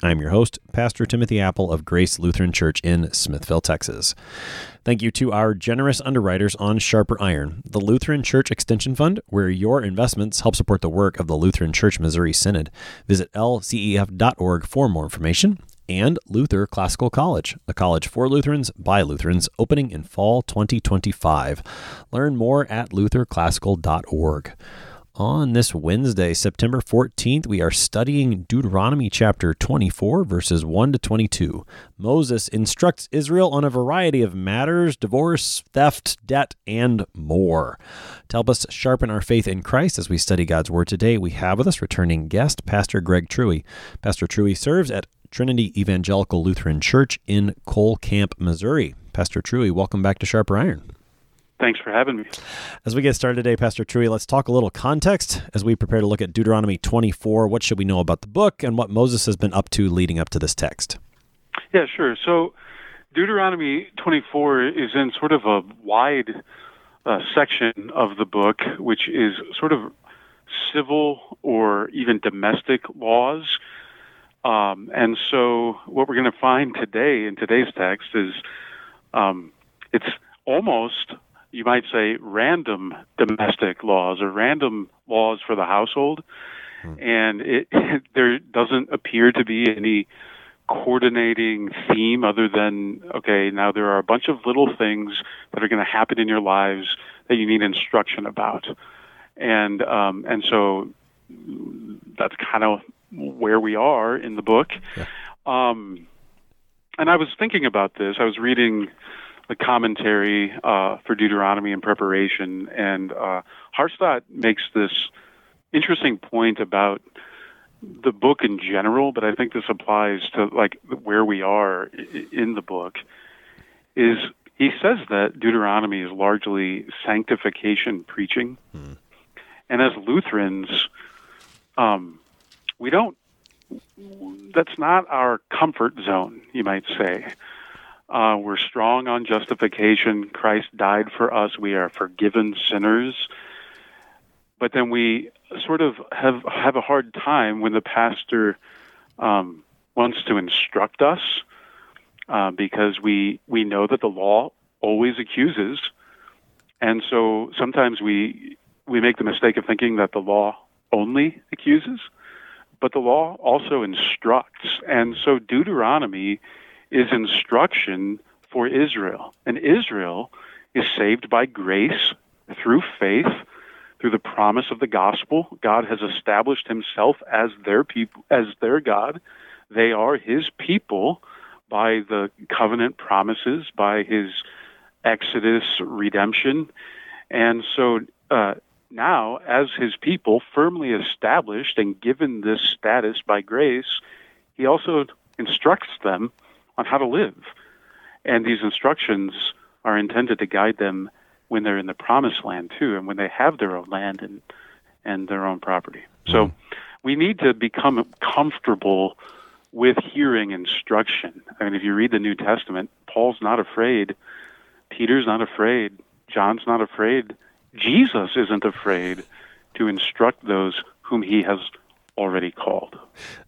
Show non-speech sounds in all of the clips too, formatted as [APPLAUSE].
I'm your host, Pastor Timothy Appel of Grace Lutheran Church in Smithville, Texas. Thank you to our generous underwriters on Sharper Iron, the Lutheran Church Extension Fund, where your investments help support the work of the Lutheran Church Missouri Synod. Visit lcef.org for more information. And Luther Classical College, a college for Lutherans by Lutherans, opening in fall 2025. Learn more at lutherclassical.org. On this Wednesday, September 14th, we are studying Deuteronomy chapter 24, verses 1 to 22. Moses instructs Israel on a variety of matters divorce, theft, debt, and more. To help us sharpen our faith in Christ as we study God's Word today, we have with us returning guest, Pastor Greg Truey. Pastor Truey serves at Trinity Evangelical Lutheran Church in Cole Camp, Missouri. Pastor Truey, welcome back to Sharper Iron. Thanks for having me. As we get started today, Pastor Truey, let's talk a little context as we prepare to look at Deuteronomy 24. What should we know about the book and what Moses has been up to leading up to this text? Yeah, sure. So, Deuteronomy 24 is in sort of a wide uh, section of the book, which is sort of civil or even domestic laws. Um, and so, what we're going to find today in today's text is um, it's almost you might say, random domestic laws or random laws for the household. Hmm. And [LAUGHS] it, there doesn't appear to be any coordinating theme other than, okay, now there are a bunch of little things that are going to happen in your lives that you need instruction about. And, um, and so that's kind of where we are in the book. Yeah. Um, and I was thinking about this. I was reading the commentary uh, for Deuteronomy in preparation, and uh, Harstad makes this interesting point about the book in general, but I think this applies to like where we are in the book. Is he says that Deuteronomy is largely sanctification preaching, hmm. and as Lutherans, um, we don't. That's not our comfort zone, you might say. Uh, we're strong on justification. Christ died for us. We are forgiven sinners. But then we sort of have have a hard time when the pastor um, wants to instruct us uh, because we we know that the law always accuses, and so sometimes we we make the mistake of thinking that the law only accuses, but the law also instructs. And so Deuteronomy is instruction for Israel. And Israel is saved by grace through faith, through the promise of the gospel. God has established himself as their people as their God. They are his people by the covenant promises, by his Exodus redemption. And so uh, now, as his people, firmly established and given this status by grace, he also instructs them on how to live. And these instructions are intended to guide them when they're in the promised land too, and when they have their own land and and their own property. So mm-hmm. we need to become comfortable with hearing instruction. I mean, if you read the New Testament, Paul's not afraid, Peter's not afraid, John's not afraid, Jesus isn't afraid to instruct those whom he has already called.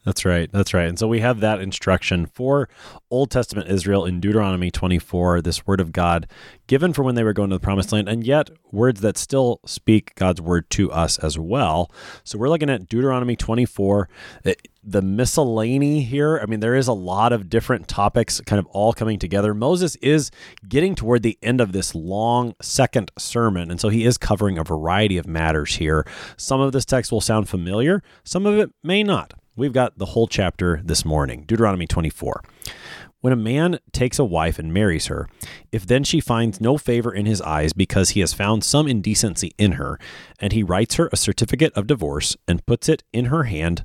That's right. That's right. And so we have that instruction for Old Testament Israel in Deuteronomy 24, this word of God given for when they were going to the promised land, and yet words that still speak God's word to us as well. So we're looking at Deuteronomy 24. It, the miscellany here, I mean, there is a lot of different topics kind of all coming together. Moses is getting toward the end of this long second sermon, and so he is covering a variety of matters here. Some of this text will sound familiar, some of it may not. We've got the whole chapter this morning, Deuteronomy 24. When a man takes a wife and marries her, if then she finds no favor in his eyes because he has found some indecency in her, and he writes her a certificate of divorce and puts it in her hand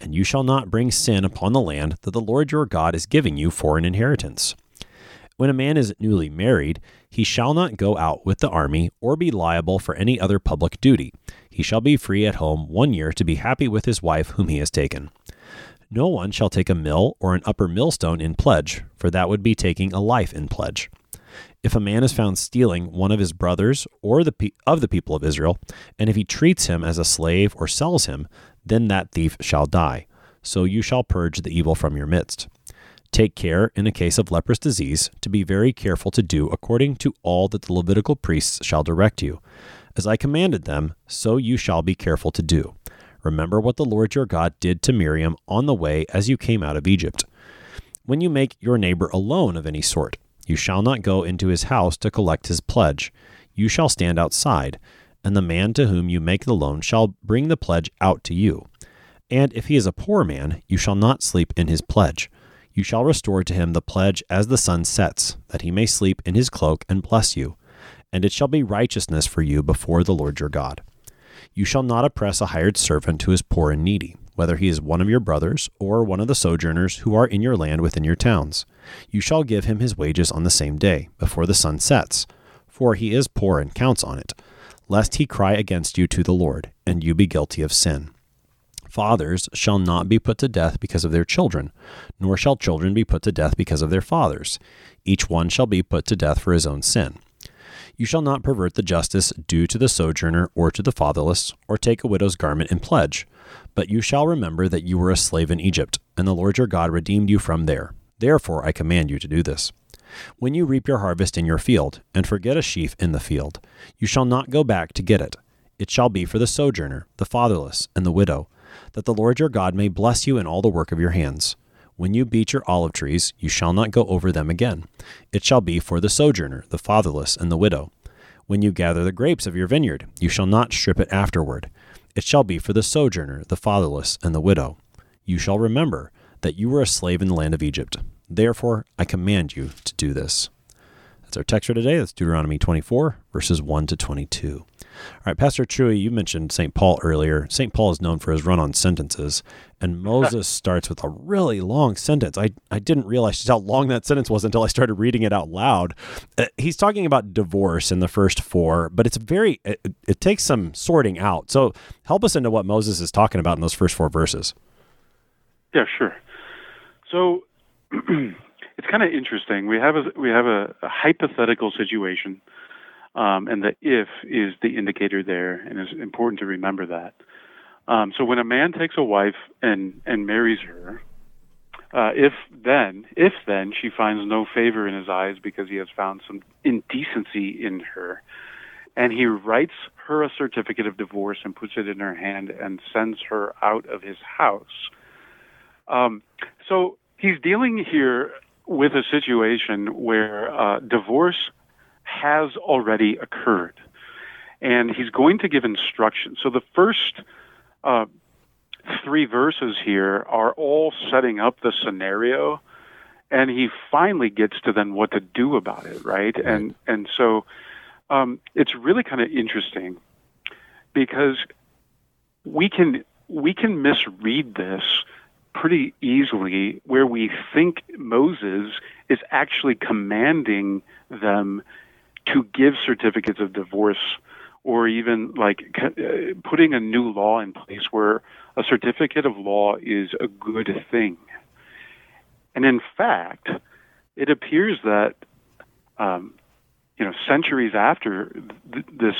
And you shall not bring sin upon the land that the Lord your God is giving you for an inheritance. When a man is newly married, he shall not go out with the army or be liable for any other public duty. He shall be free at home one year to be happy with his wife whom he has taken. No one shall take a mill or an upper millstone in pledge, for that would be taking a life in pledge. If a man is found stealing one of his brothers or the pe- of the people of Israel, and if he treats him as a slave or sells him, then that thief shall die. So you shall purge the evil from your midst. Take care, in a case of leprous disease, to be very careful to do according to all that the Levitical priests shall direct you. As I commanded them, so you shall be careful to do. Remember what the Lord your God did to Miriam on the way as you came out of Egypt. When you make your neighbor a loan of any sort, you shall not go into his house to collect his pledge. You shall stand outside, and the man to whom you make the loan shall bring the pledge out to you. And if he is a poor man, you shall not sleep in his pledge. You shall restore to him the pledge as the sun sets, that he may sleep in his cloak and bless you. And it shall be righteousness for you before the Lord your God. You shall not oppress a hired servant who is poor and needy, whether he is one of your brothers or one of the sojourners who are in your land within your towns. You shall give him his wages on the same day, before the sun sets, for he is poor and counts on it, lest he cry against you to the Lord, and you be guilty of sin. Fathers shall not be put to death because of their children, nor shall children be put to death because of their fathers. Each one shall be put to death for his own sin. You shall not pervert the justice due to the sojourner or to the fatherless, or take a widow's garment in pledge. But you shall remember that you were a slave in Egypt, and the Lord your God redeemed you from there. Therefore I command you to do this. When you reap your harvest in your field, and forget a sheaf in the field, you shall not go back to get it. It shall be for the sojourner, the fatherless, and the widow, that the Lord your God may bless you in all the work of your hands. When you beat your olive trees, you shall not go over them again. It shall be for the sojourner, the fatherless, and the widow. When you gather the grapes of your vineyard, you shall not strip it afterward. It shall be for the sojourner, the fatherless, and the widow. You shall remember that you were a slave in the land of Egypt. Therefore, I command you to do this. That's our text for today. That's Deuteronomy 24, verses 1 to 22. All right, Pastor Truey, you mentioned St. Paul earlier. St. Paul is known for his run on sentences, and [LAUGHS] Moses starts with a really long sentence. I, I didn't realize just how long that sentence was until I started reading it out loud. Uh, he's talking about divorce in the first four, but it's very, it, it takes some sorting out. So help us into what Moses is talking about in those first four verses. Yeah, sure. So [CLEARS THROAT] it's kind of interesting. We have a we have a, a hypothetical situation um, and the if is the indicator there, and it's important to remember that. Um, so when a man takes a wife and and marries her, uh, if then if then she finds no favor in his eyes because he has found some indecency in her, and he writes her a certificate of divorce and puts it in her hand and sends her out of his house. Um, so he's dealing here with a situation where uh, divorce has already occurred. And he's going to give instructions. So the first uh, three verses here are all setting up the scenario. And he finally gets to then what to do about it, right? And and so um, it's really kind of interesting because we can we can misread this pretty easily where we think Moses is actually commanding them to give certificates of divorce or even like uh, putting a new law in place where a certificate of law is a good thing. And in fact, it appears that, um, you know, centuries after th- this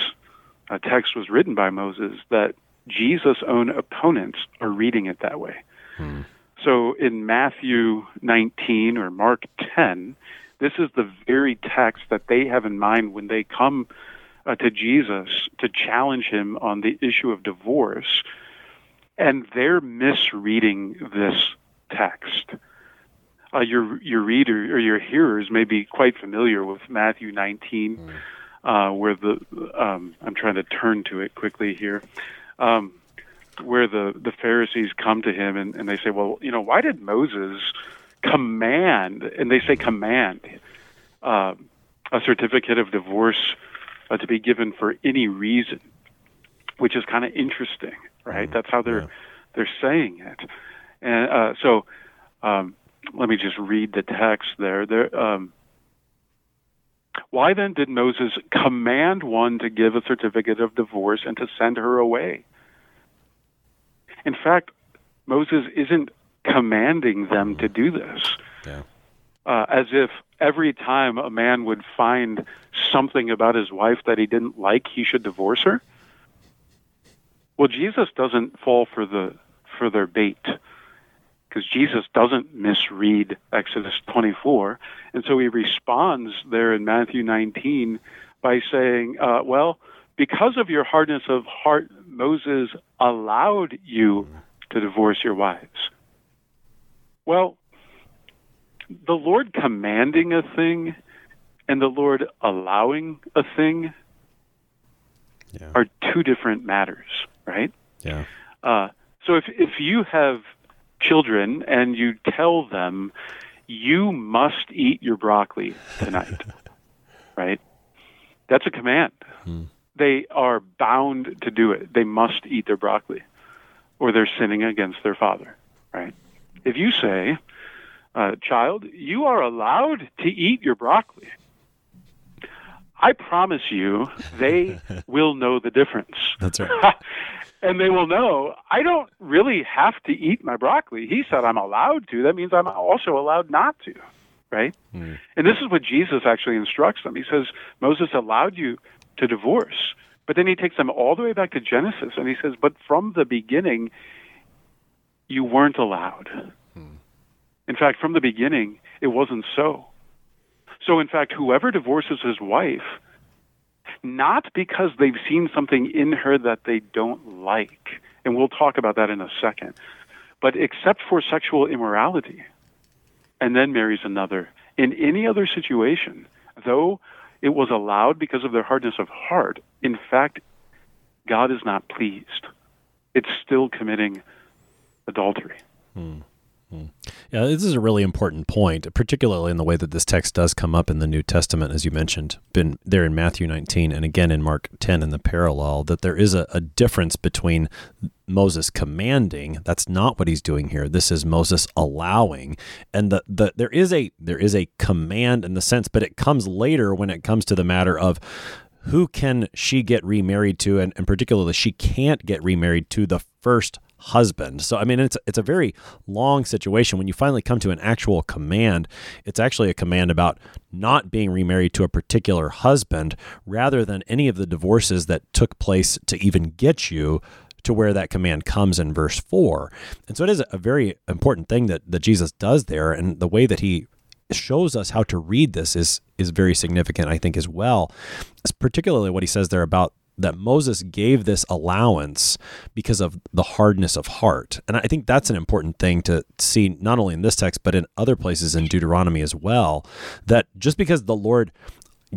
uh, text was written by Moses, that Jesus' own opponents are reading it that way. Hmm. So in Matthew 19 or Mark 10, this is the very text that they have in mind when they come uh, to Jesus to challenge him on the issue of divorce. And they're misreading this text. Uh, your your reader or your hearers may be quite familiar with Matthew 19, mm. uh, where the um, I'm trying to turn to it quickly here. Um, where the the Pharisees come to him and, and they say, well, you know, why did Moses command? And they say command uh, a certificate of divorce uh, to be given for any reason, which is kind of interesting, right? That's how they're Yeah. they're saying it, and uh, so um, let me just read the text there. There. Um, why then did Moses command one to give a certificate of divorce and to send her away? In fact, Moses isn't commanding them to do this Yeah. uh, as if every time a man would find something about his wife that he didn't like, he should divorce her. Well, Jesus doesn't fall for the for their bait because Jesus doesn't misread Exodus 24, and so he responds there in Matthew 19 by saying, uh, "Well, because of your hardness of heart, Moses allowed you to divorce your wives." Well, the Lord commanding a thing and the Lord allowing a thing Yeah. are two different matters, right? Yeah. Uh, so if if you have children and you tell them you must eat your broccoli tonight, [LAUGHS] right? That's a command. They are bound to do it. They must eat their broccoli, or they're sinning against their father, right? If you say, uh, "Child, you are allowed to eat your broccoli," I promise you, they [LAUGHS] will know the difference That's right. [LAUGHS] and they will know I don't really have to eat my broccoli. He said I'm allowed to. That means I'm also allowed not to, right? Mm. And this is what Jesus actually instructs them. He says Moses allowed you to divorce, but then he takes them all the way back to Genesis and he says, but from the beginning, you weren't allowed. Hmm. In fact, from the beginning, it wasn't so. So, in fact, whoever divorces his wife, not because they've seen something in her that they don't like, and we'll talk about that in a second, but except for sexual immorality, and then marries another. In any other situation, though it was allowed because of their hardness of heart, in fact, God is not pleased. It's still committing adultery. Hmm. Yeah, this is a really important point, particularly in the way that this text does come up in the New Testament, as you mentioned, been there in Matthew 19 and again in Mark 10 in the parallel, that there is a, a difference between Moses commanding. That's not what he's doing here. This is Moses allowing, and the, the there is a there is a command in the sense, but it comes later when it comes to the matter of who can she get remarried to, and, and particularly she can't get remarried to the first husband. So I mean it's it's a very long situation when you finally come to an actual command. It's actually a command about not being remarried to a particular husband rather than any of the divorces that took place to even get you to where that command comes in verse 4. And so it is a very important thing that that Jesus does there and the way that he shows us how to read this is is very significant I think as well. It's particularly what he says there about that Moses gave this allowance because of the hardness of heart. And I think that's an important thing to see not only in this text but in other places in Deuteronomy as well that just because the Lord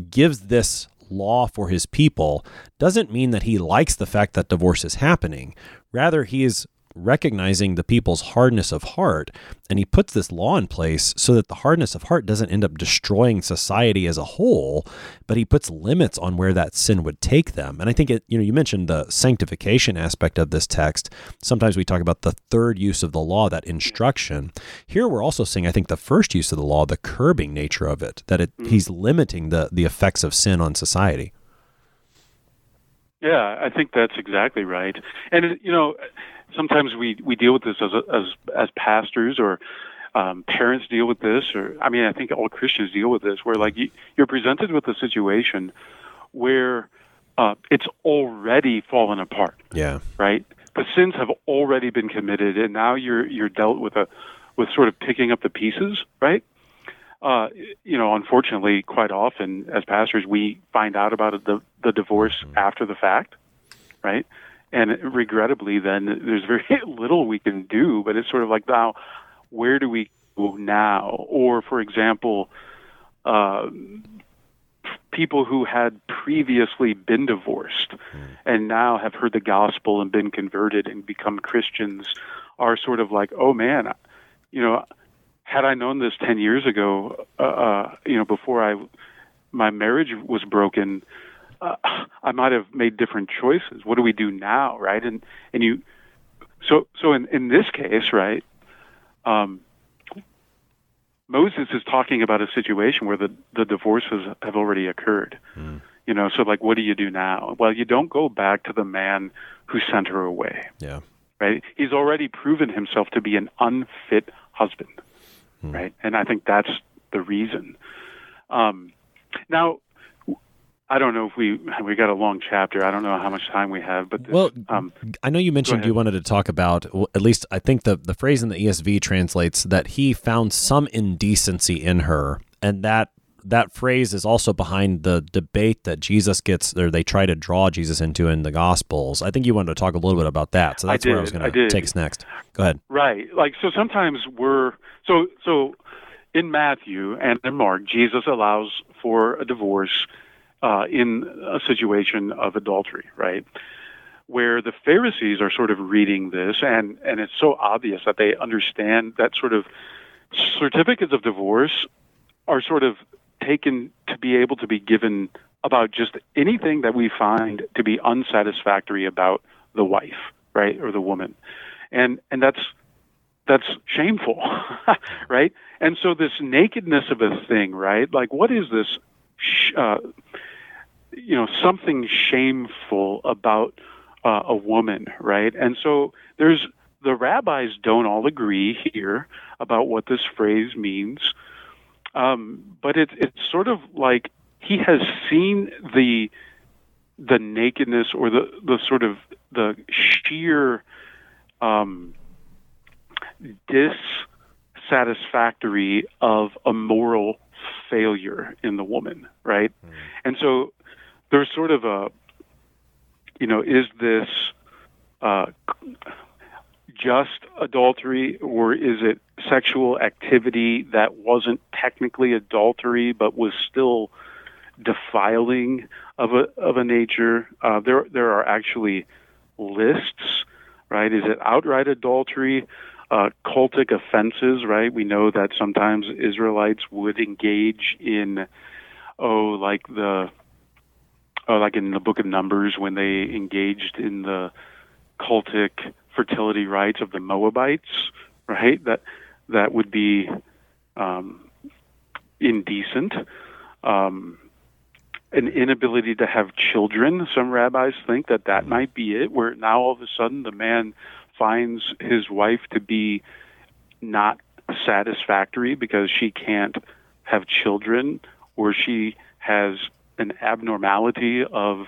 gives this law for his people doesn't mean that he likes the fact that divorce is happening. Rather, he is recognizing the people's hardness of heart and he puts this law in place so that the hardness of heart doesn't end up destroying society as a whole but he puts limits on where that sin would take them. And i think it you know you mentioned the sanctification aspect of this text. Sometimes we talk about the third use of the law that instruction. Here we're also seeing i think the first use of the law the curbing nature of it that it, hmm. he's limiting the the effects of sin on society. Yeah, I think that's exactly right. And you know, sometimes we we deal with this as as as pastors or um, parents deal with this, or I mean, I think all Christians deal with this, where like you, you're presented with a situation where uh, it's already fallen apart, yeah right? The sins have already been committed, and now you're you're dealt with a with sort of picking up the pieces, right? Uh, you know, unfortunately, quite often as pastors, we find out about the the divorce after the fact, right? And regrettably, then there's very [LAUGHS] little we can do. But it's sort of like now, where do we go now? Or, for example, uh, people who had previously been divorced and now have heard the gospel and been converted and become Christians are sort of like, oh man, you know, had I known this 10 years ago, uh, uh, you know, before I, my marriage was broken, uh, I might have made different choices. What do we do now, right? And and you, so so in in this case, right, um, Moses is talking about a situation where the the divorces have already occurred. Mm. You know, so like, what do you do now? Well, you don't go back to the man who sent her away. Yeah. Right. He's already proven himself to be an unfit husband. Hmm. Right. And I think that's the reason. Um, now, I don't know if we we got a long chapter. I don't know how much time we have, but Well, um, I know you mentioned you wanted to talk about, at least I think the, the phrase in the ESV translates that he found some indecency in her. And that that phrase is also behind the debate that Jesus gets, or they try to draw Jesus into in the Gospels. I think you wanted to talk a little bit about that. So I that's where I was going to take us next. Go ahead. Right. Like so sometimes we're so so in Matthew and in Mark, Jesus allows for a divorce uh, in a situation of adultery, right? Where the Pharisees are sort of reading this and and it's so obvious that they understand that sort of certificates of divorce are sort of taken to be able to be given about just anything that we find to be unsatisfactory about the wife, right, or the woman. And and that's that's shameful, [LAUGHS] right? And so this nakedness of a thing, right? Like, what is this? Uh, you know, something shameful about uh, a woman, right? And so there's the rabbis don't all agree here about what this phrase means, um, but it's it's sort of like he has seen the the nakedness or the the sort of the sheer um, dissatisfactory of a moral failure in the woman, right? And so there's sort of a, you know, is this uh, just adultery or is it sexual activity that wasn't technically adultery but was still defiling of a of a nature? Uh, there there are actually lists, right? Is it outright adultery? Uh, cultic offenses, right? We know that sometimes Israelites would engage in, oh, like the, oh, like in the Book of Numbers when they engaged in the cultic fertility rites of the Moabites, right? That that would be um, indecent. Um, an inability to have children. Some rabbis think that that might be it, where now all of a sudden the man finds his wife to be not satisfactory because she can't have children or she has an abnormality of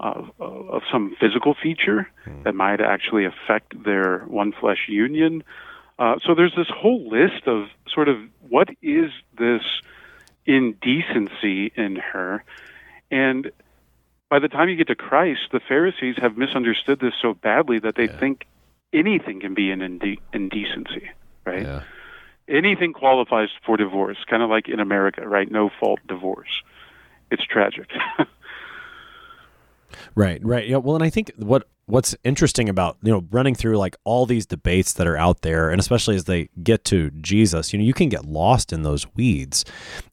of, of some physical feature that might actually affect their one flesh union. Uh, so there's this whole list of sort of what is this indecency in her, and by the time you get to Christ, the Pharisees have misunderstood this so badly that they Yeah. think anything can be an inde- indecency, right? Yeah. Anything qualifies for divorce, kind of like in America, right? No fault divorce. It's tragic. [LAUGHS] Right, right. Yeah. Well, and I think what what's interesting about you know running through like all these debates that are out there, and especially as they get to Jesus, you know, you can get lost in those weeds.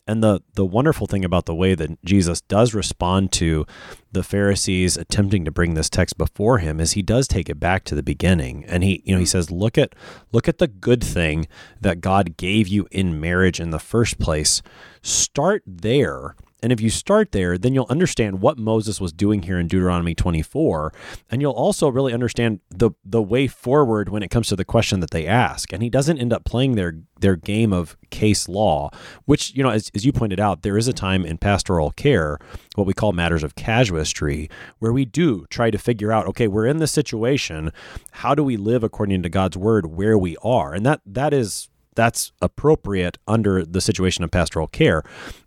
And the the wonderful thing about the way that Jesus does respond to the Pharisees attempting to bring this text before him is he does take it back to the beginning, and he you know he says, look at look at the good thing that God gave you in marriage in the first place. Start there and if you start there, then you'll understand what Moses was doing here in Deuteronomy 24, and you'll also really understand the the way forward when it comes to the question that they ask. And he doesn't end up playing their their game of case law, which you know, as, as you pointed out, there is a time in pastoral care, what we call matters of casuistry, where we do try to figure out, okay, we're in this situation, how do we live according to God's word where we are, and that that is that's appropriate under the situation of pastoral care.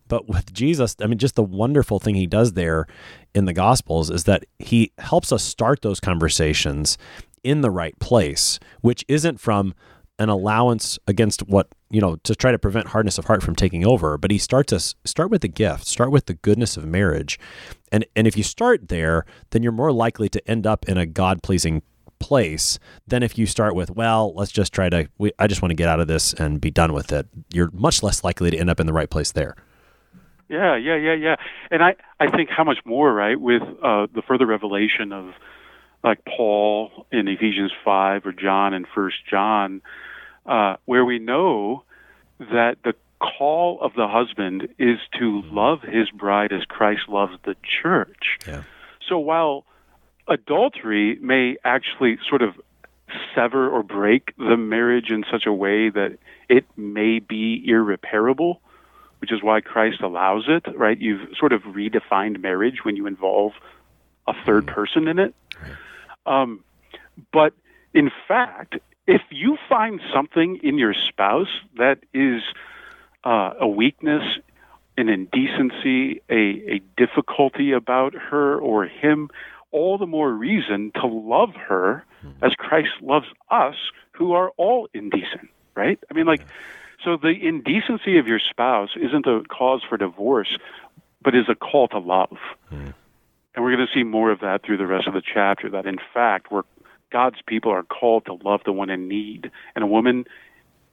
But with Jesus, I mean, just the wonderful thing he does there in the Gospels is that he helps us start those conversations in the right place, which isn't from an allowance against what you know to try to prevent hardness of heart from taking over but he starts us start with the gift start with the goodness of marriage. And and if you start there then you're more likely to end up in a god pleasing place than if you start with well let's just try to we, i just want to get out of this and be done with it. You're much less likely to end up in the right place there yeah yeah yeah yeah and i i think how much more right with uh the further revelation of like paul in ephesians 5 or john in first john uh, where we know that the call of the husband is to love his bride as Christ loves the church. Yeah. So while adultery may actually sort of sever or break the marriage in such a way that it may be irreparable, which is why Christ allows it, right? You've sort of redefined marriage when you involve a third mm-hmm. person in it. Um, but in fact, if you find something in your spouse that is uh, a weakness, an indecency, a, a difficulty about her or him, all the more reason to love her mm-hmm. as Christ loves us, who are all indecent, right? I mean, like, so the indecency of your spouse isn't a cause for divorce, but is a call to love. Mm. And we're going to see more of that through the rest of the chapter, that in fact, we're God's people are called to love the one in need. And a woman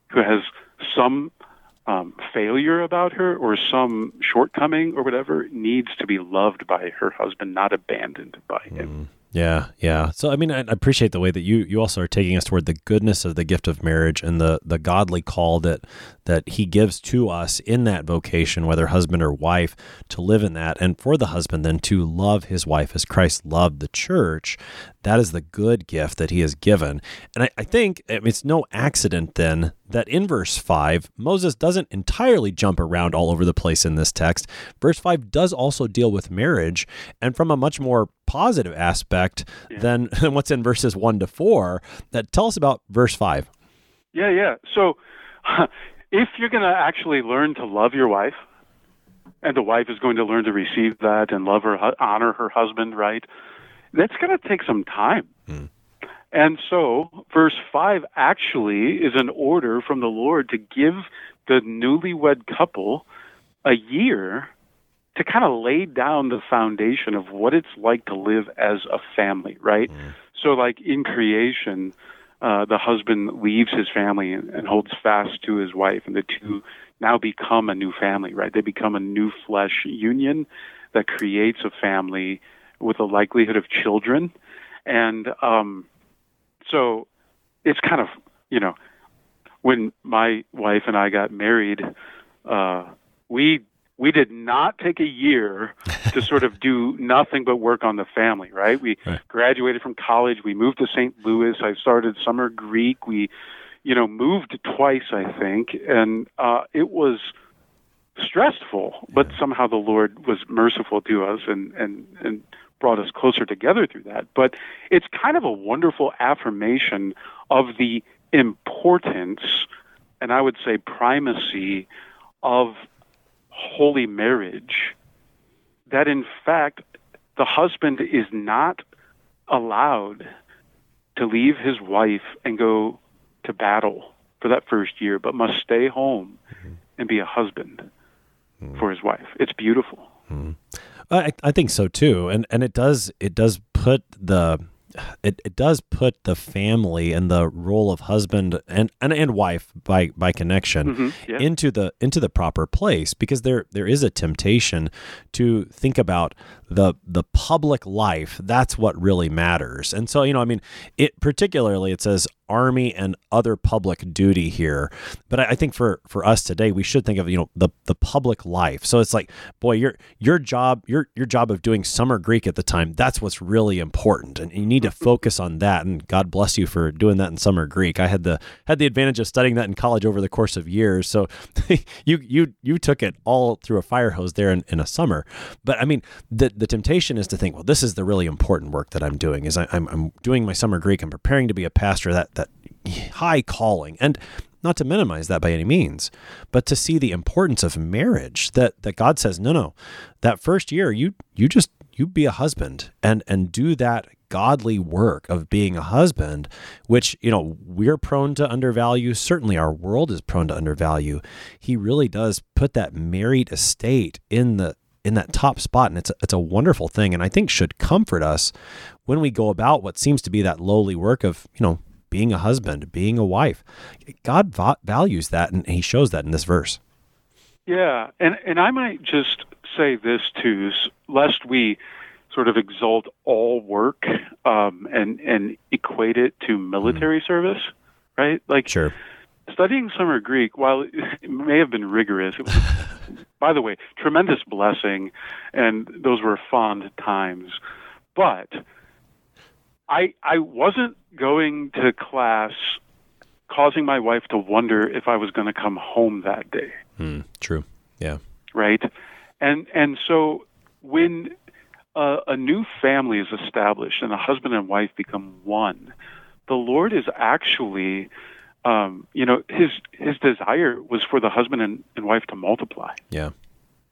who has some um, failure about her or some shortcoming or whatever needs to be loved by her husband, not abandoned by him. Mm. Yeah, yeah. So I mean, I appreciate the way that you you also are taking us toward the goodness of the gift of marriage and the the godly call that that He gives to us in that vocation, whether husband or wife, to live in that, and for the husband then to love his wife as Christ loved the church. That is the good gift that He has given, and I, I think it's no accident then that in verse 5, Moses doesn't entirely jump around all over the place in this text. Verse 5 does also deal with marriage, and from a much more positive aspect yeah. than, [LAUGHS] than what's in verses 1 to 4. That tell us about verse 5. Yeah, yeah. So [LAUGHS] if you're going to actually learn to love your wife, and the wife is going to learn to receive that and love her, honor her husband, right? That's going to take some time. Mm. And so, verse 5 actually is an order from the Lord to give the newlywed couple a year to kind of lay down the foundation of what it's like to live as a family, right? Mm. So, like in creation, uh, the husband leaves his family and, and holds fast to his wife, and the two now become a new family, right? They become a new flesh union that creates a family with the likelihood of children. And um, so it's kind of, you know, when my wife and I got married, uh, we we did not take a year [LAUGHS] to sort of do nothing but work on the family, right? We right. graduated from college, we moved to St. Louis, I started summer Greek, we you know, moved twice I think, and uh it was stressful, but somehow the Lord was merciful to us and and and brought us closer together through that. But it's kind of a wonderful affirmation of the importance and I would say primacy of holy marriage that in fact the husband is not allowed to leave his wife and go to battle for that first year, but must stay home mm-hmm. and be a husband mm-hmm. for his wife. It's beautiful. Mm-hmm. I, I think so too, and and it does it does put the it, it does put the family and the role of husband and, and, and wife by by connection mm-hmm, yeah. into the into the proper place because there there is a temptation to think about the the public life. That's what really matters. And so you know i mean it particularly it says army and other public duty here. But I, I, think for for us today we should think of you know the the public life. So it's like boy your your job your your job of doing summer greek at the time that's what's really important. And you need to focus on that. And god bless you for doing that in summer greek. I had the had the advantage of studying that in college over the course of years. So [LAUGHS] you you you took it all through a fire hose there in, in a summer. But i mean the the temptation is to think well this is the really important work that i'm doing is I, I'm, I'm doing my summer greek. I'm preparing to be a pastor. That that high calling and not to minimize that by any means but to see the importance of marriage that that God says no no that first year you you just you be a husband and and do that godly work of being a husband, which, you know, we're prone to undervalue. Certainly our world is prone to undervalue. He really does put that married estate in the in that top spot and it's a, it's a wonderful thing and I think should comfort us when we go about what seems to be that lowly work of, you know, being a husband, being a wife. God va- values that and he shows that in this verse. Yeah, and and I might just say this too, lest we sort of exalt all work um, and and equate it to military mm. service, right? Like sure. Studying summer Greek, while [LAUGHS] it may have been rigorous, it was, [LAUGHS] by the way, tremendous blessing, and those were fond times. But I I wasn't going to class causing my wife to wonder if I was going to come home that day. Mm, true. Yeah. Right. And and so when uh, a new family is established and a husband and wife become one, the Lord is actually, um, you know, his his desire was for the husband and, and wife to multiply. Yeah.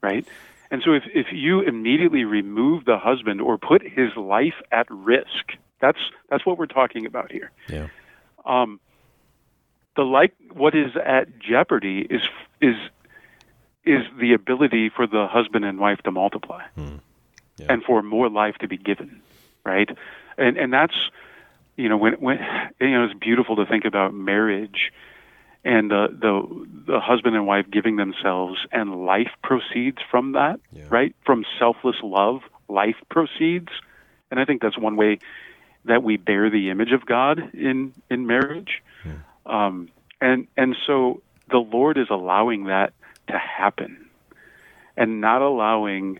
Right. And so if if you immediately remove the husband or put his life at risk, that's that's what we're talking about here. Yeah. Um, the like what is at jeopardy is is is the ability for the husband and wife to multiply mm. yeah. and for more life to be given right and and that's you know when when you know it's beautiful to think about marriage and the the the husband and wife giving themselves and life proceeds from that yeah. right from selfless love life proceeds and i think that's one way that we bear the image of god in in marriage yeah. um and and so the lord is allowing that to happen and not allowing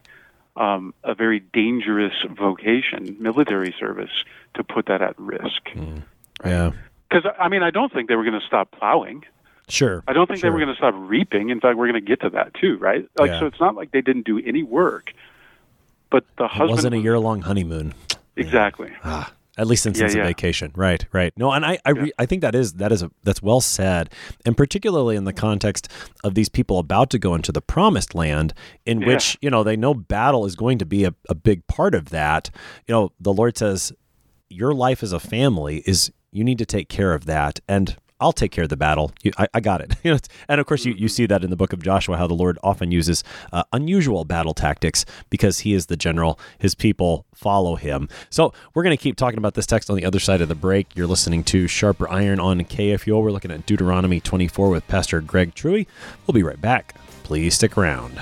um, a very dangerous vocation, military service, to put that at risk. Mm. Yeah. Because, I mean, I don't think they were going to stop plowing. Sure. I don't think sure. they were going to stop reaping. In fact, we're going to get to that too, right? Like, yeah. so it's not like they didn't do any work. But the it husband wasn't a year long honeymoon. Exactly. Ah. At least since yeah, yeah. of vacation, right? Right. No, and I, I, re, I think that is that is a that's well said, and particularly in the context of these people about to go into the promised land, in yeah. which you know they know battle is going to be a, a big part of that. You know, the Lord says, your life as a family is you need to take care of that, and I'll take care of the battle. You, I, I, got it. [LAUGHS] and of course, you, you see that in the book of Joshua, how the Lord often uses uh, unusual battle tactics because he is the general. His people follow him. So we're going to keep talking about this text on the other side of the break. You're listening to Sharper Iron on KFUO. We're looking at Deuteronomy 24 with Pastor Greg Truey. We'll be right back. Please stick around.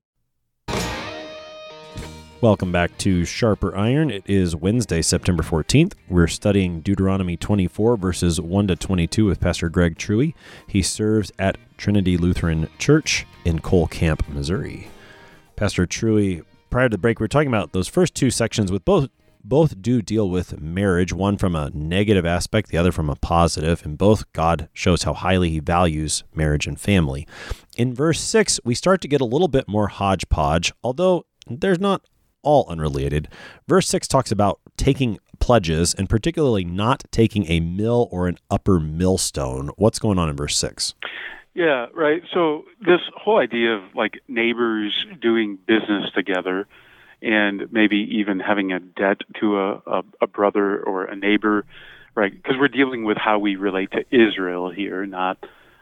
Welcome back to Sharper Iron. It is Wednesday, September 14th. We're studying Deuteronomy 24, verses 1 to 22 with Pastor Greg Truey. He serves at Trinity Lutheran Church in Cole Camp, Missouri. Pastor Truey, prior to the break, we were talking about those first two sections with both both do deal with marriage, one from a negative aspect, the other from a positive, and both God shows how highly he values marriage and family. In verse 6, we start to get a little bit more hodgepodge, although there's not all unrelated. Verse 6 talks about taking pledges and particularly not taking a mill or an upper millstone. What's going on in verse 6? Yeah, right. So this whole idea of like neighbors doing business together and maybe even having a debt to a, a, a brother or a neighbor, right? Because we're dealing with how we relate to Israel here, not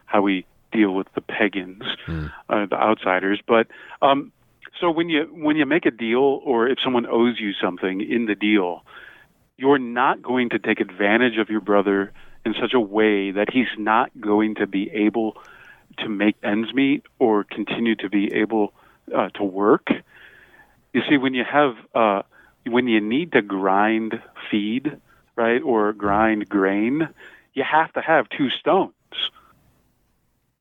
how we deal with the pagans, mm. uh, the outsiders. But um, so when you when you make a deal, or if someone owes you something in the deal, you're not going to take advantage of your brother in such a way that he's not going to be able to make ends meet or continue to be able uh, to work. You see, when you have uh, when you need to grind feed, right, or grind grain, you have to have two stones.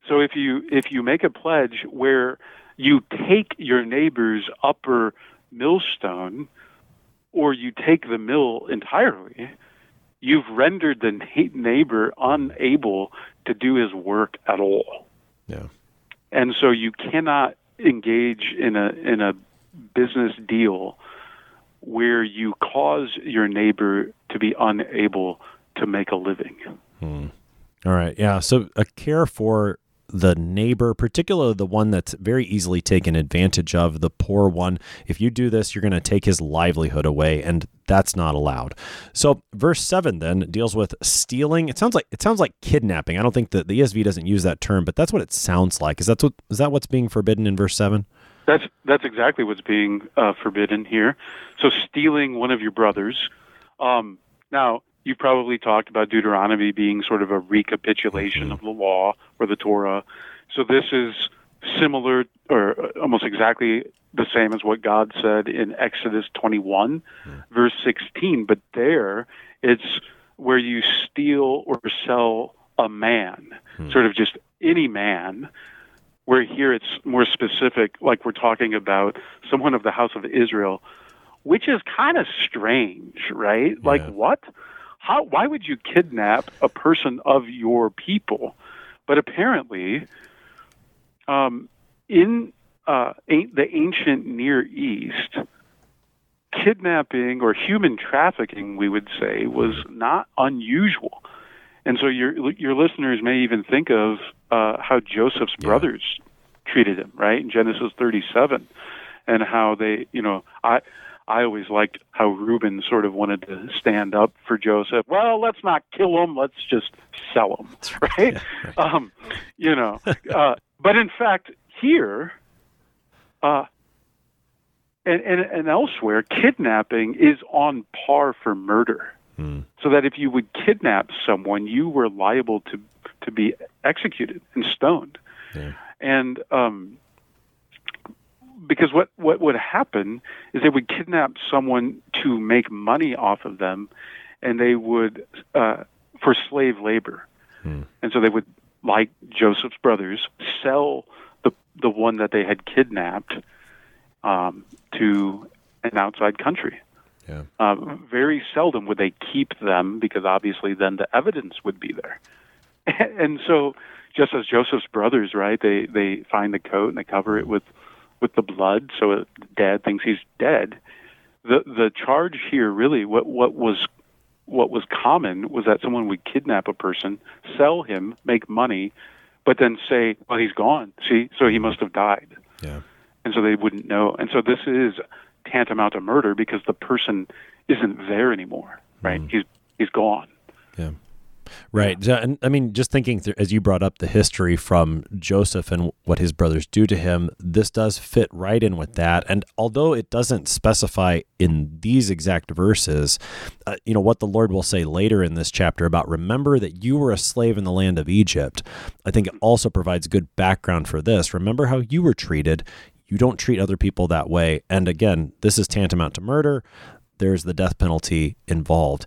So if you if you make a pledge where you take your neighbor's upper millstone, or you take the mill entirely, you've rendered the neighbor unable to do his work at all. Yeah. And so you cannot engage in a in a business deal where you cause your neighbor to be unable to make a living. Hmm. All right. Yeah. So a care for the neighbor, particularly the one that's very easily taken advantage of, the poor one. If you do this, you're going to take his livelihood away, and that's not allowed. So verse seven then deals with stealing. It sounds like it sounds like kidnapping. I don't think that the ESV doesn't use that term, but that's what it sounds like. Is that what is that what's being forbidden in verse seven? That's that's exactly what's being uh, forbidden here. So stealing one of your brothers. Um, now you've probably talked about Deuteronomy being sort of a recapitulation mm-hmm. of the law or the Torah. So this is similar or almost exactly the same as what God said in Exodus 21, mm-hmm. verse 16. But there, it's where you steal or sell a man, mm-hmm. sort of just any man. Where here it's more specific, like we're talking about someone of the house of Israel, which is kind of strange, right? Yeah. Like, what? How why would you kidnap a person of your people? But apparently, um, in uh, the ancient Near East, kidnapping or human trafficking, we would say, was not unusual. And so your your listeners may even think of uh, how Joseph's yeah. brothers treated him, right? In Genesis 37, and how they, you know, I I always liked how Reuben sort of wanted to stand up for Joseph. Well, let's not kill him. Let's just sell him, right? Yeah, right. [LAUGHS] Um, you know, uh, but in fact, here, uh, and, and, and elsewhere, kidnapping is on par for murder. Hmm. So that if you would kidnap someone, you were liable to to be executed and stoned. Yeah. And um, because what what would happen is they would kidnap someone to make money off of them, and they would uh, for slave labor, hmm. and so they would like Joseph's brothers sell the the one that they had kidnapped um, to an outside country. Yeah. Uh, very seldom would they keep them because obviously then the evidence would be there, [LAUGHS] and so just as Joseph's brothers, right? They they find the coat and they cover it with with the blood, so dad thinks he's dead. The the charge here really what what was what was common was that someone would kidnap a person, sell him, make money, but then say, "Well, he's gone. See, so he must have died." Yeah. And so they wouldn't know. And so this is tantamount to murder because the person isn't there anymore, right? Mm. He's he's gone. Yeah. Right. Yeah. And I mean, just thinking through, as you brought up the history from Joseph and what his brothers do to him, this does fit right in with that. And although it doesn't specify in these exact verses, uh, you know, what the Lord will say later in this chapter about remember that you were a slave in the land of Egypt, I think it also provides good background for this. Remember how you were treated. You don't treat other people that way. And again, this is tantamount to murder there's the death penalty involved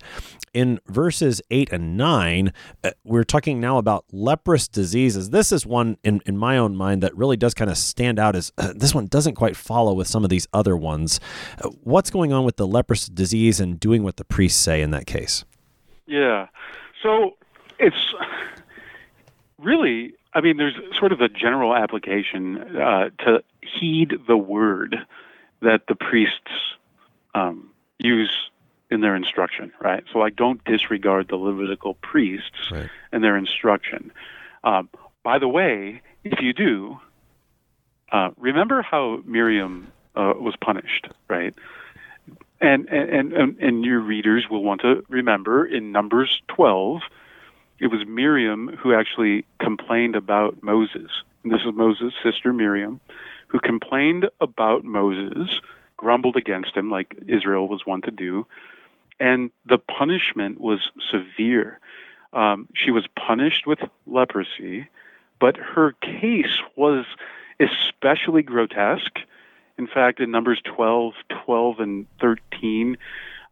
in verses 8 and 9, uh, we're talking now about leprous diseases. This is one in, in my own mind that really does kind of stand out as uh, this one doesn't quite follow with some of these other ones. Uh, what's going on with the leprous disease and doing what the priests say in that case? Yeah. So it's really, I mean, there's sort of a general application uh, to heed the word that the priests um, use in their instruction, right? So, like, don't disregard the Levitical priests right. and their instruction. Um, by the way, if you do, uh, remember how Miriam uh, was punished, right? And, and and and your readers will want to remember in Numbers 12, it was Miriam who actually complained about Moses. And this is Moses' sister Miriam, who complained about Moses, grumbled against him like Israel was wont to do, and the punishment was severe. Um, she was punished with leprosy, but her case was especially grotesque. In fact, in Numbers 12, 12, and 13,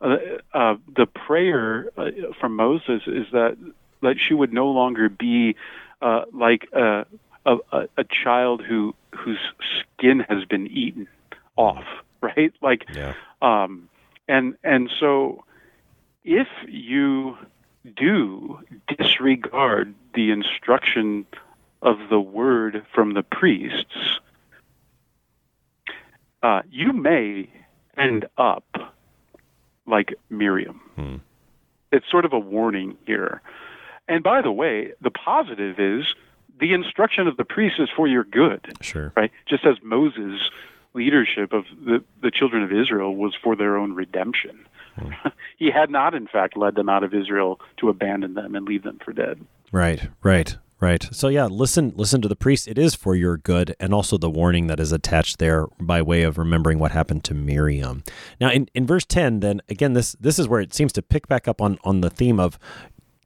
uh, uh, the prayer uh, from Moses is that that she would no longer be uh, like a, a, a child who whose skin has been eaten off, [LAUGHS] right? Like, Yeah. um, and and so if you do disregard the instruction of the word from the priests, uh, you may end up like Miriam. Hmm. It's sort of a warning here. And by the way, the positive is the instruction of the priest is for your good Sure. right? Just as Moses' leadership of the, the children of Israel was for their own redemption. [LAUGHS] he had not, in fact, led them out of Israel to abandon them and leave them for dead. Right, right, right. So yeah, listen listen to the priest. It is for your good and also the warning that is attached there by way of remembering what happened to Miriam. Now in, in verse 10 then again this this is where it seems to pick back up on on the theme of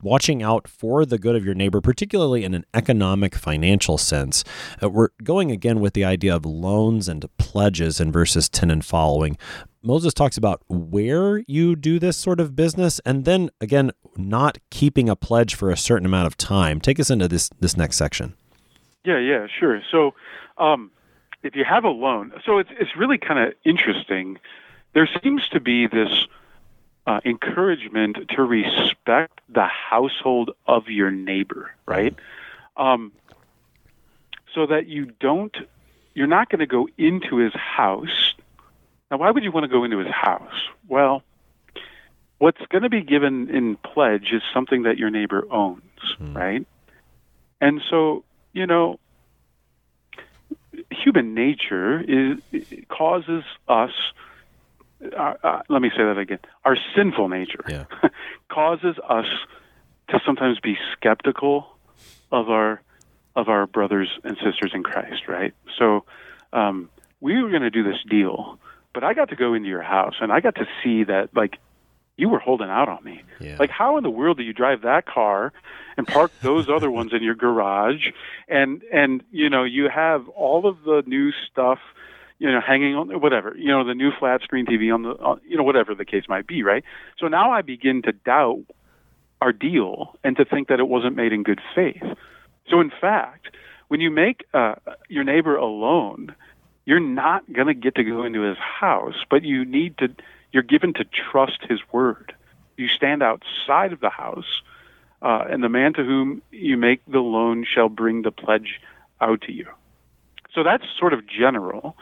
watching out for the good of your neighbor, particularly in an economic, financial sense. Uh, we're going again with the idea of loans and pledges in verses 10 and following. Moses talks about where you do this sort of business, and then again, not keeping a pledge for a certain amount of time. Take us into this this next section. Yeah, yeah, sure. So, um, if you have a loan, so it's it's really kind of interesting. There seems to be this uh, encouragement to respect the household of your neighbor, right? Um, so that you don't, you're not going to go into his house. Now, why would you want to go into his house? Well, what's going to be given in pledge is something that your neighbor owns, right? And so, you know, human nature is causes us. Uh, uh, let me say that again. Our sinful nature Yeah. [LAUGHS] causes us to sometimes be skeptical of our of our brothers and sisters in Christ, right? So um, we were going to do this deal, but I got to go into your house and I got to see that like you were holding out on me. Yeah. Like how in the world do you drive that car and park those other ones in your garage and and you know you have all of the new stuff you know hanging on whatever you know the new flat screen TV on the on, you know whatever the case might be right so now I begin to doubt our deal and to think that it wasn't made in good faith so in fact when you make uh, your neighbor alone you're not going to get to go into his house but you need to you're given to trust his word you stand outside of the house uh, and the man to whom you make the loan shall bring the pledge out to you. So that's sort of general.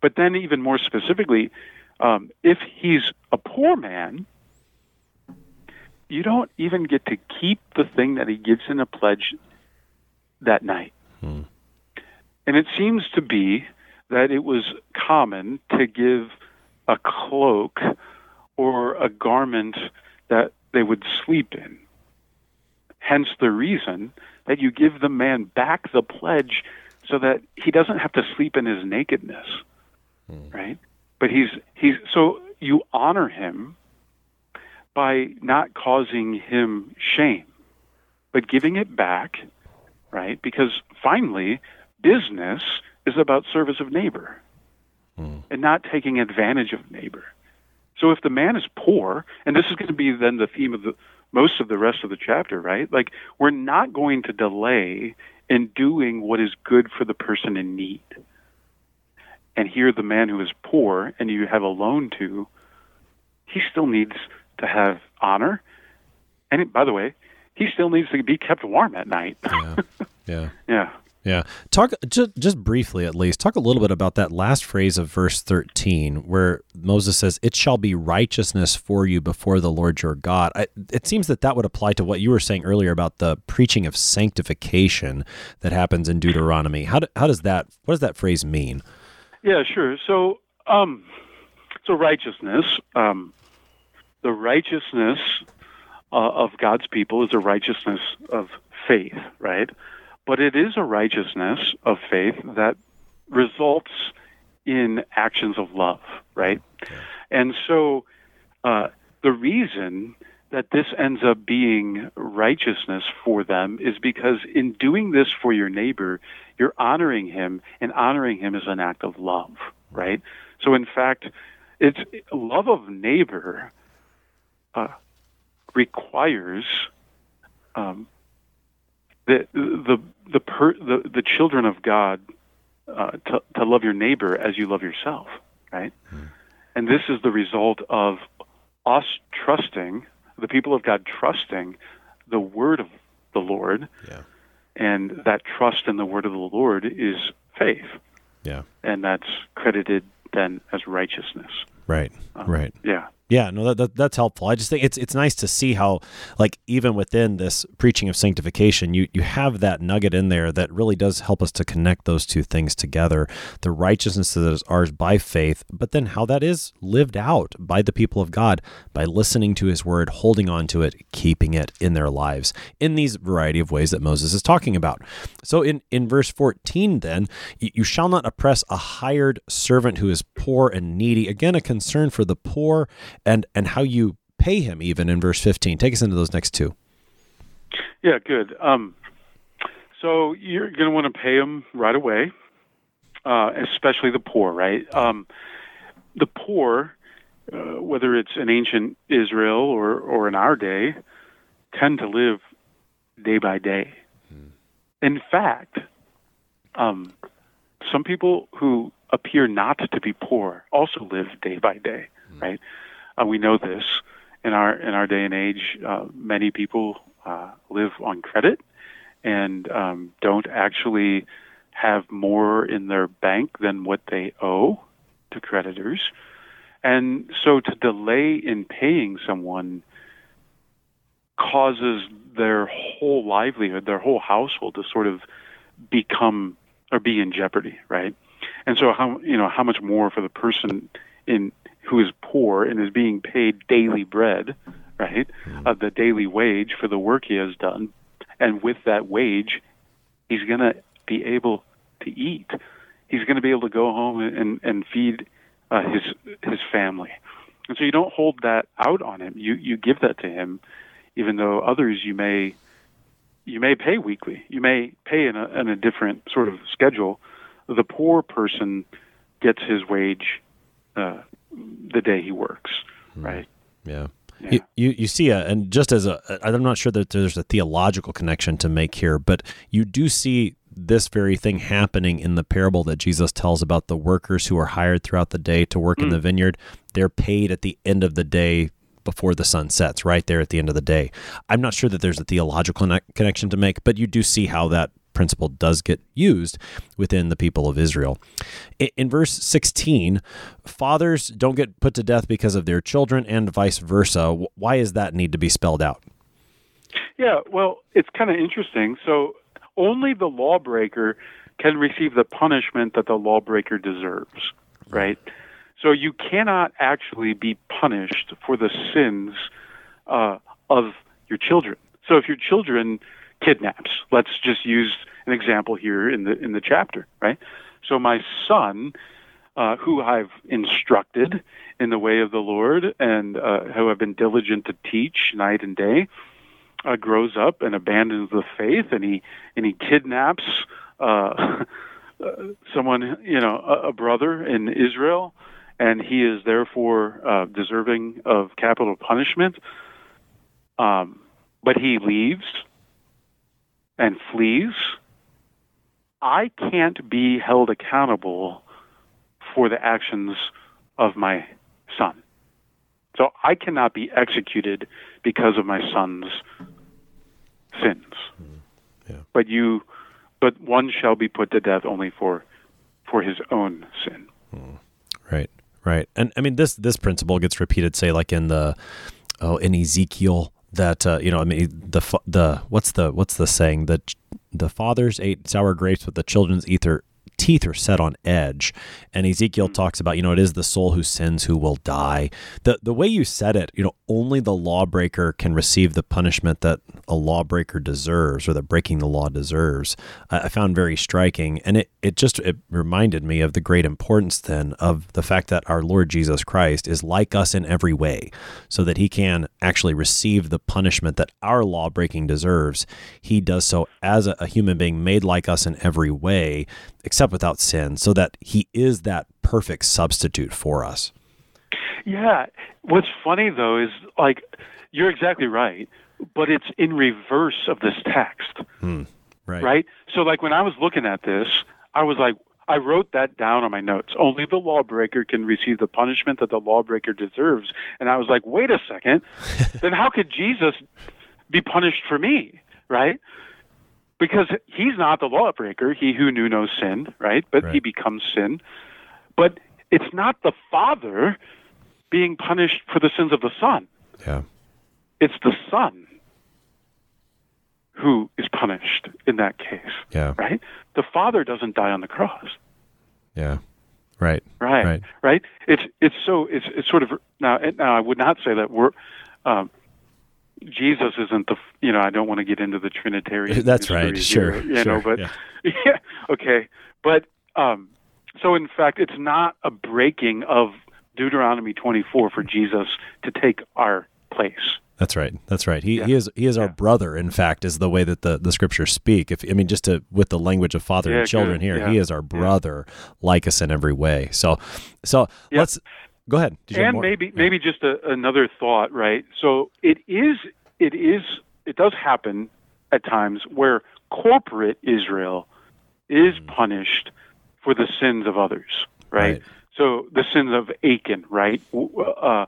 But then, even more specifically, um, if he's a poor man, you don't even get to keep the thing that he gives in a pledge that night. Hmm. And it seems to be that it was common to give a cloak or a garment that they would sleep in. Hence the reason that you give the man back the pledge so that he doesn't have to sleep in his nakedness. Hmm. Right? But he's he's so you honor him by not causing him shame, but giving it back, right? Because finally, business is about service of neighbor hmm. and not taking advantage of neighbor. So if the man is poor, and this is going to be then the theme of the most of the rest of the chapter, right? Like we're not going to delay in doing what is good for the person in need. And here the man who is poor and you have a loan to, he still needs to have honor. And by the way, he still needs to be kept warm at night. Yeah. [LAUGHS] Yeah. yeah. Yeah. Talk just just briefly at least. Talk a little bit about that last phrase of verse 13 where Moses says, "It shall be righteousness for you before the Lord your God." I, it seems that that would apply to what you were saying earlier about the preaching of sanctification that happens in Deuteronomy. How do, how does that what does that phrase mean? Yeah, sure. So Um, so righteousness, um, the righteousness uh, of God's people is a righteousness of faith, right? But it is a righteousness of faith that results in actions of love, right? And so uh, the reason that this ends up being righteousness for them is because in doing this for your neighbor, you're honoring him, and honoring him is an act of love, right? So, in fact, it's love of neighbor uh, requires um, the the the, per, the the children of God uh, to to love your neighbor as you love yourself, right? And this is the result of us trusting the people of God trusting the word of the Lord, Yeah. and that trust in the word of the Lord is faith, Yeah. and that's credited then as righteousness. Right. right. Yeah. Yeah, no, that, that that's helpful. I just think it's it's nice to see how, like, even within this preaching of sanctification, you you have that nugget in there that really does help us to connect those two things together: the righteousness that is ours by faith, but then how that is lived out by the people of God by listening to His word, holding on to it, keeping it in their lives in these variety of ways that Moses is talking about. So in in verse fourteen, then you, you shall not oppress a hired servant who is poor and needy. Again, a concern for the poor and and how you pay him even in verse 15 take us into those next two Yeah, good. Um, so you're going to want to pay him right away, uh, especially the poor, right? Um, the poor, uh, whether it's in ancient Israel or, or in our day, tend to live day by day. In fact, um, some people who appear not to be poor also live day by day, right? Uh, we know this in our in our day and age. Uh, many people uh, live on credit and um, don't actually have more in their bank than what they owe to creditors. And so to delay in paying someone causes their whole livelihood, their whole household to sort of become or be in jeopardy, right? And so how you know how much more for the person in who is poor and is being paid daily bread, right? Uh, the daily wage for the work he has done, and with that wage, he's going to be able to eat. He's going to be able to go home and and feed uh, his his family. And so you don't hold that out on him. You you give that to him, even though others you may you may pay weekly. You may pay in a in a different sort of schedule. The poor person gets his wage uh, the day he works, hmm. right? yeah Yeah. You, you you see a and just as a I'm not sure that there's a theological connection to make here, but you do see this very thing happening in the parable that Jesus tells about the workers who are hired throughout the day to work in hmm. the vineyard. They're paid at the end of the day before the sun sets, right there at the end of the day. I'm not sure that there's a theological conne- connection to make, but you do see how that principle does get used within the people of Israel. In verse 16, fathers don't get put to death because of their children and vice versa. Why does that need to be spelled out? Yeah, well, it's kind of interesting. So only the lawbreaker can receive the punishment that the lawbreaker deserves, right? So you cannot actually be punished for the sins uh, of your children. So if your children kidnaps, let's just use an example here in the in the chapter, right? So my son, uh, who I've instructed in the way of the Lord and uh, who I've been diligent to teach night and day, uh, grows up and abandons the faith, and he and he kidnaps uh, [LAUGHS] uh, someone, you know, a, a brother in Israel, and he is therefore uh, deserving of capital punishment. Um, but he leaves and flees. I can't be held accountable for the actions of my son. So I cannot be executed because of my son's sins. Yeah. But you, but one shall be put to death only for, for his own sin. Hmm. Right, right. And I mean this this principle gets repeated, say like in the oh in Ezekiel that uh, you know I mean the the what's the what's the saying that the fathers ate sour grapes, but the children's eat their teeth are set on edge. And Ezekiel hmm. talks about, you know, it is the soul who sins who will die. The the way you said it, you know, only the lawbreaker can receive the punishment that a lawbreaker deserves or that breaking the law deserves. I, I found very striking, and it it just it reminded me of the great importance then of the fact that our Lord Jesus Christ is like us in every way, so that he can actually receive the punishment that our law breaking deserves. He does so as a, a human being made like us in every way, except without sin, so that he is that perfect substitute for us. Yeah. What's funny though is like you're exactly right, but it's in reverse of this text. Hmm. Right. Right? So like when I was looking at this, I was like I wrote that down on my notes. Only the lawbreaker can receive the punishment that the lawbreaker deserves. And I was like, wait a second. [LAUGHS] then how could Jesus be punished for me? Right? Because he's not the lawbreaker, he who knew no sin, right? But Right. he becomes sin. But it's not the Father being punished for the sins of the Son. Yeah. It's the Son who is punished in that case, Yeah. right? The Father doesn't die on the cross. Yeah. Right. Right, Right. right. It's it's so it's it's sort of now. Now I would not say that we're um, Jesus isn't the you know I don't want to get into the Trinitarian. [LAUGHS] That's right. Sure. here, you sure. know, but yeah. [LAUGHS] yeah, okay, but um, so in fact, it's not a breaking of Deuteronomy 24 for Jesus to take our place. That's right. That's right. He, Yeah. he is he is our brother. In fact, is the way that the, the scriptures speak. If I mean, just to with the language of father Yeah, and children here, Yeah. he is our brother, like us in every way. So, so Yeah. let's go ahead. And maybe Yeah. maybe just a, another thought, right? So it is it is it does happen at times where corporate Israel is Mm. punished for the sins of others, right? Right. So the sins of Achan, right? Uh,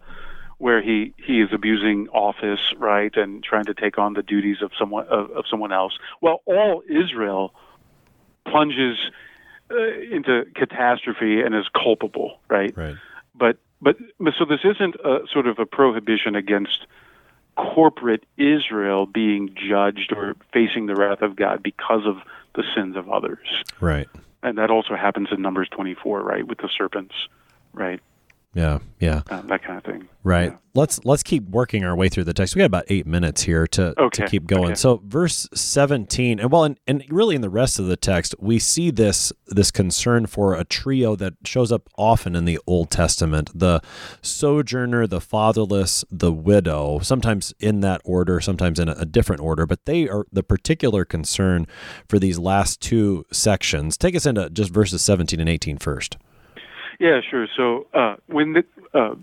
where he, he is abusing office, right, and trying to take on the duties of someone of, of someone else. Well, all Israel plunges uh, into catastrophe and is culpable, right? Right. but but so this isn't a sort of a prohibition against corporate Israel being judged or facing the wrath of God because of the sins of others. Right. And that also happens in Numbers 24, right, with the serpents, right, Yeah. Yeah. um, that kind of thing. Right. Yeah. Let's let's keep working our way through the text. We got about eight minutes here to, to keep going. okay. So verse seventeen, and well, and, and really in the rest of the text, we see this this concern for a trio that shows up often in the Old Testament: the sojourner, the fatherless, the widow. Sometimes in that order, sometimes in a, a different order, but they are the particular concern for these last two sections. Take us into just verses seventeen and 18 first. Yeah, sure. So uh, when the uh,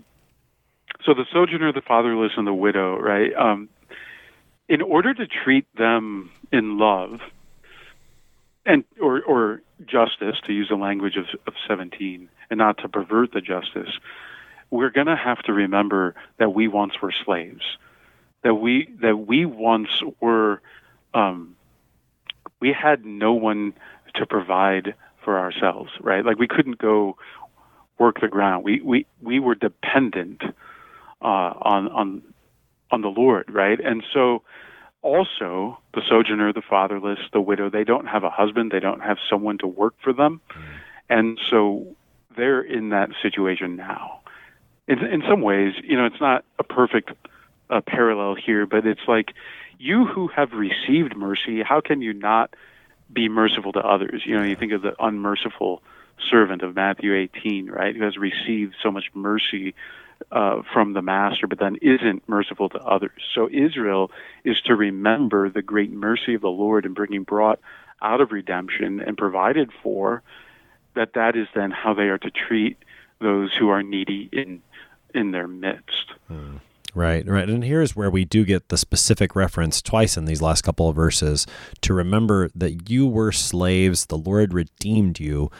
so the sojourner, the fatherless, and the widow, right? Um, in order to treat them in love and or or justice, to use the language of, of seventeen, and not to pervert the justice, we're going to have to remember that we once were slaves, that we that we once were, um, we had no one to provide for ourselves, right? Like we couldn't go work the ground. We we we were dependent uh, on on on the Lord, right? And so also the sojourner, the fatherless, the widow, they don't have a husband, they don't have someone to work for them. And so they're in that situation now. In in some ways, you know, it's not a perfect uh, parallel here, but it's like you who have received mercy, how can you not be merciful to others? You know, you think of the unmerciful servant of Matthew 18, right, who has received so much mercy uh, from the master, but then isn't merciful to others. So Israel is to remember the great mercy of the Lord in bringing brought out of redemption and provided for. That that is then how they are to treat those who are needy in in their midst. Right, right. And here's where we do get the specific reference twice in these last couple of verses to remember that you were slaves, the Lord redeemed you.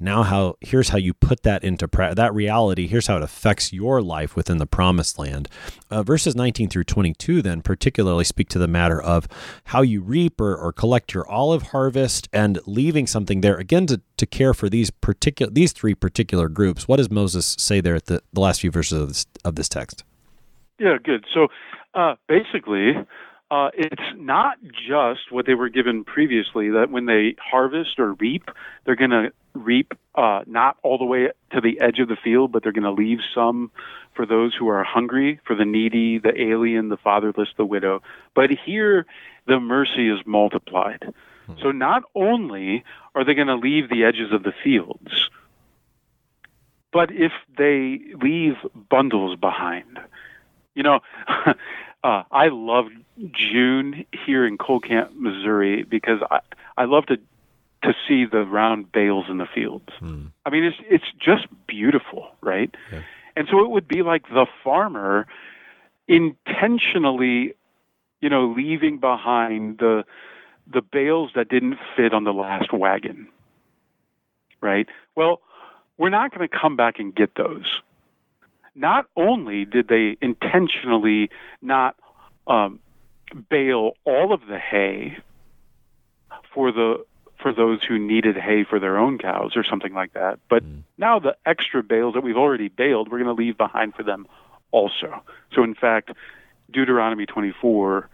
Now how here's how you put that into pra- that reality, here's how it affects your life within the promised land. Uh, verses 19 through 22 then particularly speak to the matter of how you reap or, or collect your olive harvest and leaving something there again to, to care for these particular these three particular groups. What does Moses say there at the, the last few verses of this, of this text? Yeah, good. So uh, basically, uh, it's not just what they were given previously that when they harvest or reap, they're going to reap uh, not all the way to the edge of the field, but they're going to leave some for those who are hungry, for the needy, the alien, the fatherless, the widow. But here, the mercy is multiplied. So not only are they going to leave the edges of the fields, but if they leave bundles behind, you know, [LAUGHS] uh, I love June here in Cole Camp, Missouri, because I, I love to to see the round bales in the fields. Mm. I mean, it's it's just beautiful, right? Yeah. And so it would be like the farmer intentionally, you know, leaving behind the the bales that didn't fit on the last wagon, right? Well, we're not going to come back and get those. Not only did they intentionally not um, bale all of the hay for the for those who needed hay for their own cows or something like that. But Mm. now the extra bales that we've already baled, we're going to leave behind for them also. So in fact, Deuteronomy 24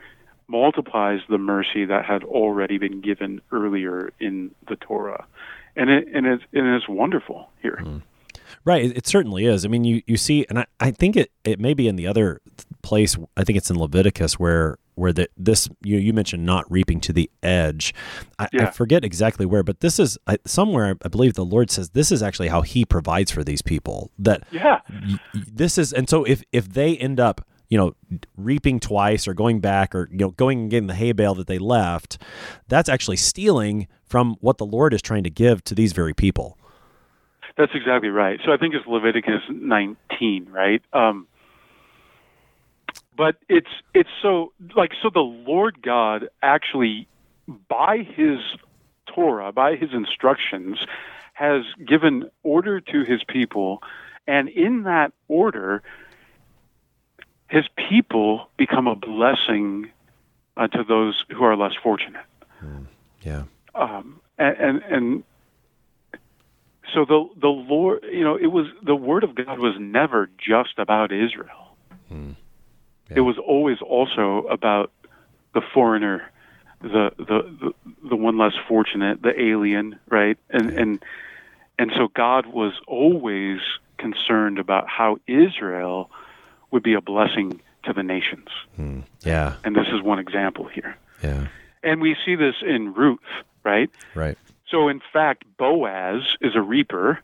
multiplies the mercy that had already been given earlier in the Torah. And it and it's and it's wonderful here. Right, it, it certainly is. I mean, you, you see, and I, I think it, it may be in the other place. I think it's in Leviticus where where the, this you you mentioned not reaping to the edge. I, I forget exactly where, but this is I, somewhere. I believe the Lord says this is actually how He provides for these people. That Yeah. this is, and so if if they end up you know reaping twice or going back or you know going and getting the hay bale that they left, that's actually stealing from what the Lord is trying to give to these very people. That's exactly right. So I think it's Leviticus 19, right? Um, but it's it's so like so the Lord God actually by his Torah, by his instructions has given order to his people and in that order his people become a blessing uh, to those who are less fortunate Yeah. um, and, and and so the the Lord, you know, it was the word of God was never just about Israel. Hmm. Yeah. It was always also about the foreigner, the, the the the one less fortunate, the alien, right? And and and so God was always concerned about how Israel would be a blessing to the nations. Hmm. Yeah. And this is one example here. Yeah. And we see this in Ruth, right? Right. So in fact, Boaz is a reaper,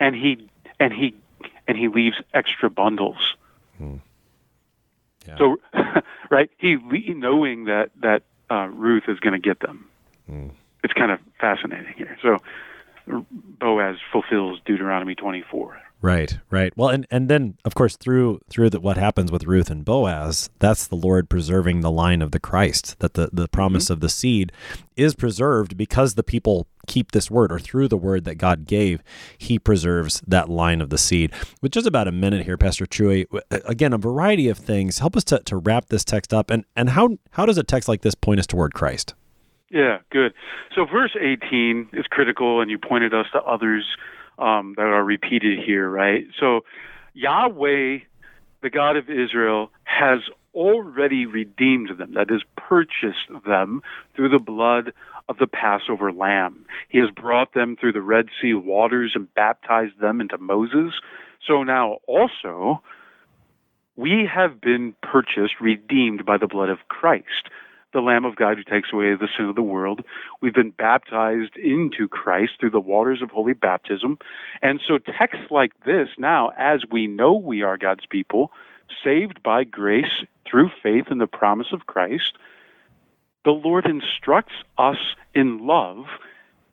and he and he and he leaves extra bundles. Yeah. So, [LAUGHS] right, he knowing that that uh, Ruth is going to get them. It's kind of fascinating here. So Boaz fulfills Deuteronomy 24. Right, right. Well, and and then of course through through the, what happens with Ruth and Boaz, that's the Lord preserving the line of the Christ. That the the mm-hmm. promise of the seed is preserved because the people keep this word, or through the word that God gave, He preserves that line of the seed. With just about a minute here, Pastor Chewy, again a variety of things. Help us to, to wrap this text up, and and how how does a text like this point us toward Christ? Yeah, good. So verse 18 is critical, and you pointed us to others um, that are repeated here, right? So Yahweh, the God of Israel, has already redeemed them, that is, purchased them through the blood of the Passover lamb. He has brought them through the Red Sea waters and baptized them into Moses. So now also, we have been purchased, redeemed by the blood of Christ the Lamb of God who takes away the sin of the world. We've been baptized into Christ through the waters of holy baptism. And so, texts like this now, as we know we are God's people, saved by grace through faith in the promise of Christ, the Lord instructs us in love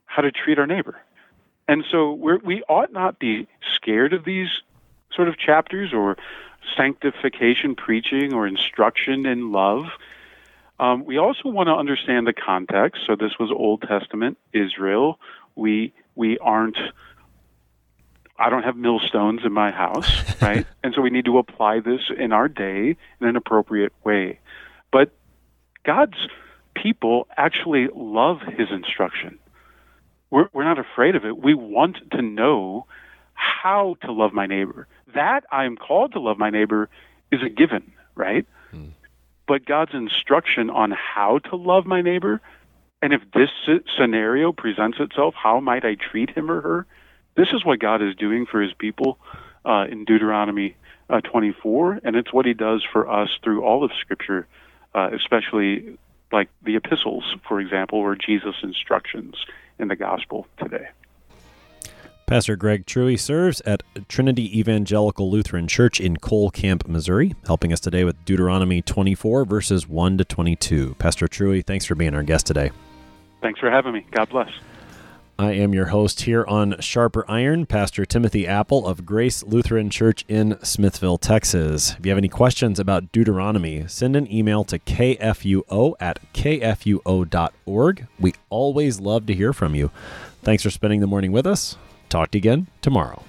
how to treat our neighbor. And so, we ought not be scared of these sort of chapters or sanctification preaching or instruction in love. Um, we also want to understand the context. So this was Old Testament Israel. We we aren't. I don't have millstones in my house, [LAUGHS] right? and so we need to apply this in our day in an appropriate way. But God's people actually love His instruction. We're we're not afraid of it. We want to know how to love my neighbor. That I am called to love my neighbor is a given, right? But God's instruction on how to love my neighbor And if this scenario presents itself, how might I treat him or her? This is what God is doing for his people uh, in Deuteronomy uh, 24, and it's what he does for us through all of Scripture, uh, especially like the epistles, for example, or Jesus' instructions in the gospel today. Pastor Greg Truey serves at Trinity Evangelical Lutheran Church in Cole Camp, Missouri, helping us today with Deuteronomy 24, verses 1 to 22. Pastor Truey, thanks for being our guest today. Thanks for having me. God bless. I am your host here on Sharper Iron, Pastor Timothy Appel of Grace Lutheran Church in Smithville, Texas. If you have any questions about Deuteronomy, send an email to kfuo at kfuo.org. We always love to hear from you. Thanks for spending the morning with us. Talk to you again tomorrow.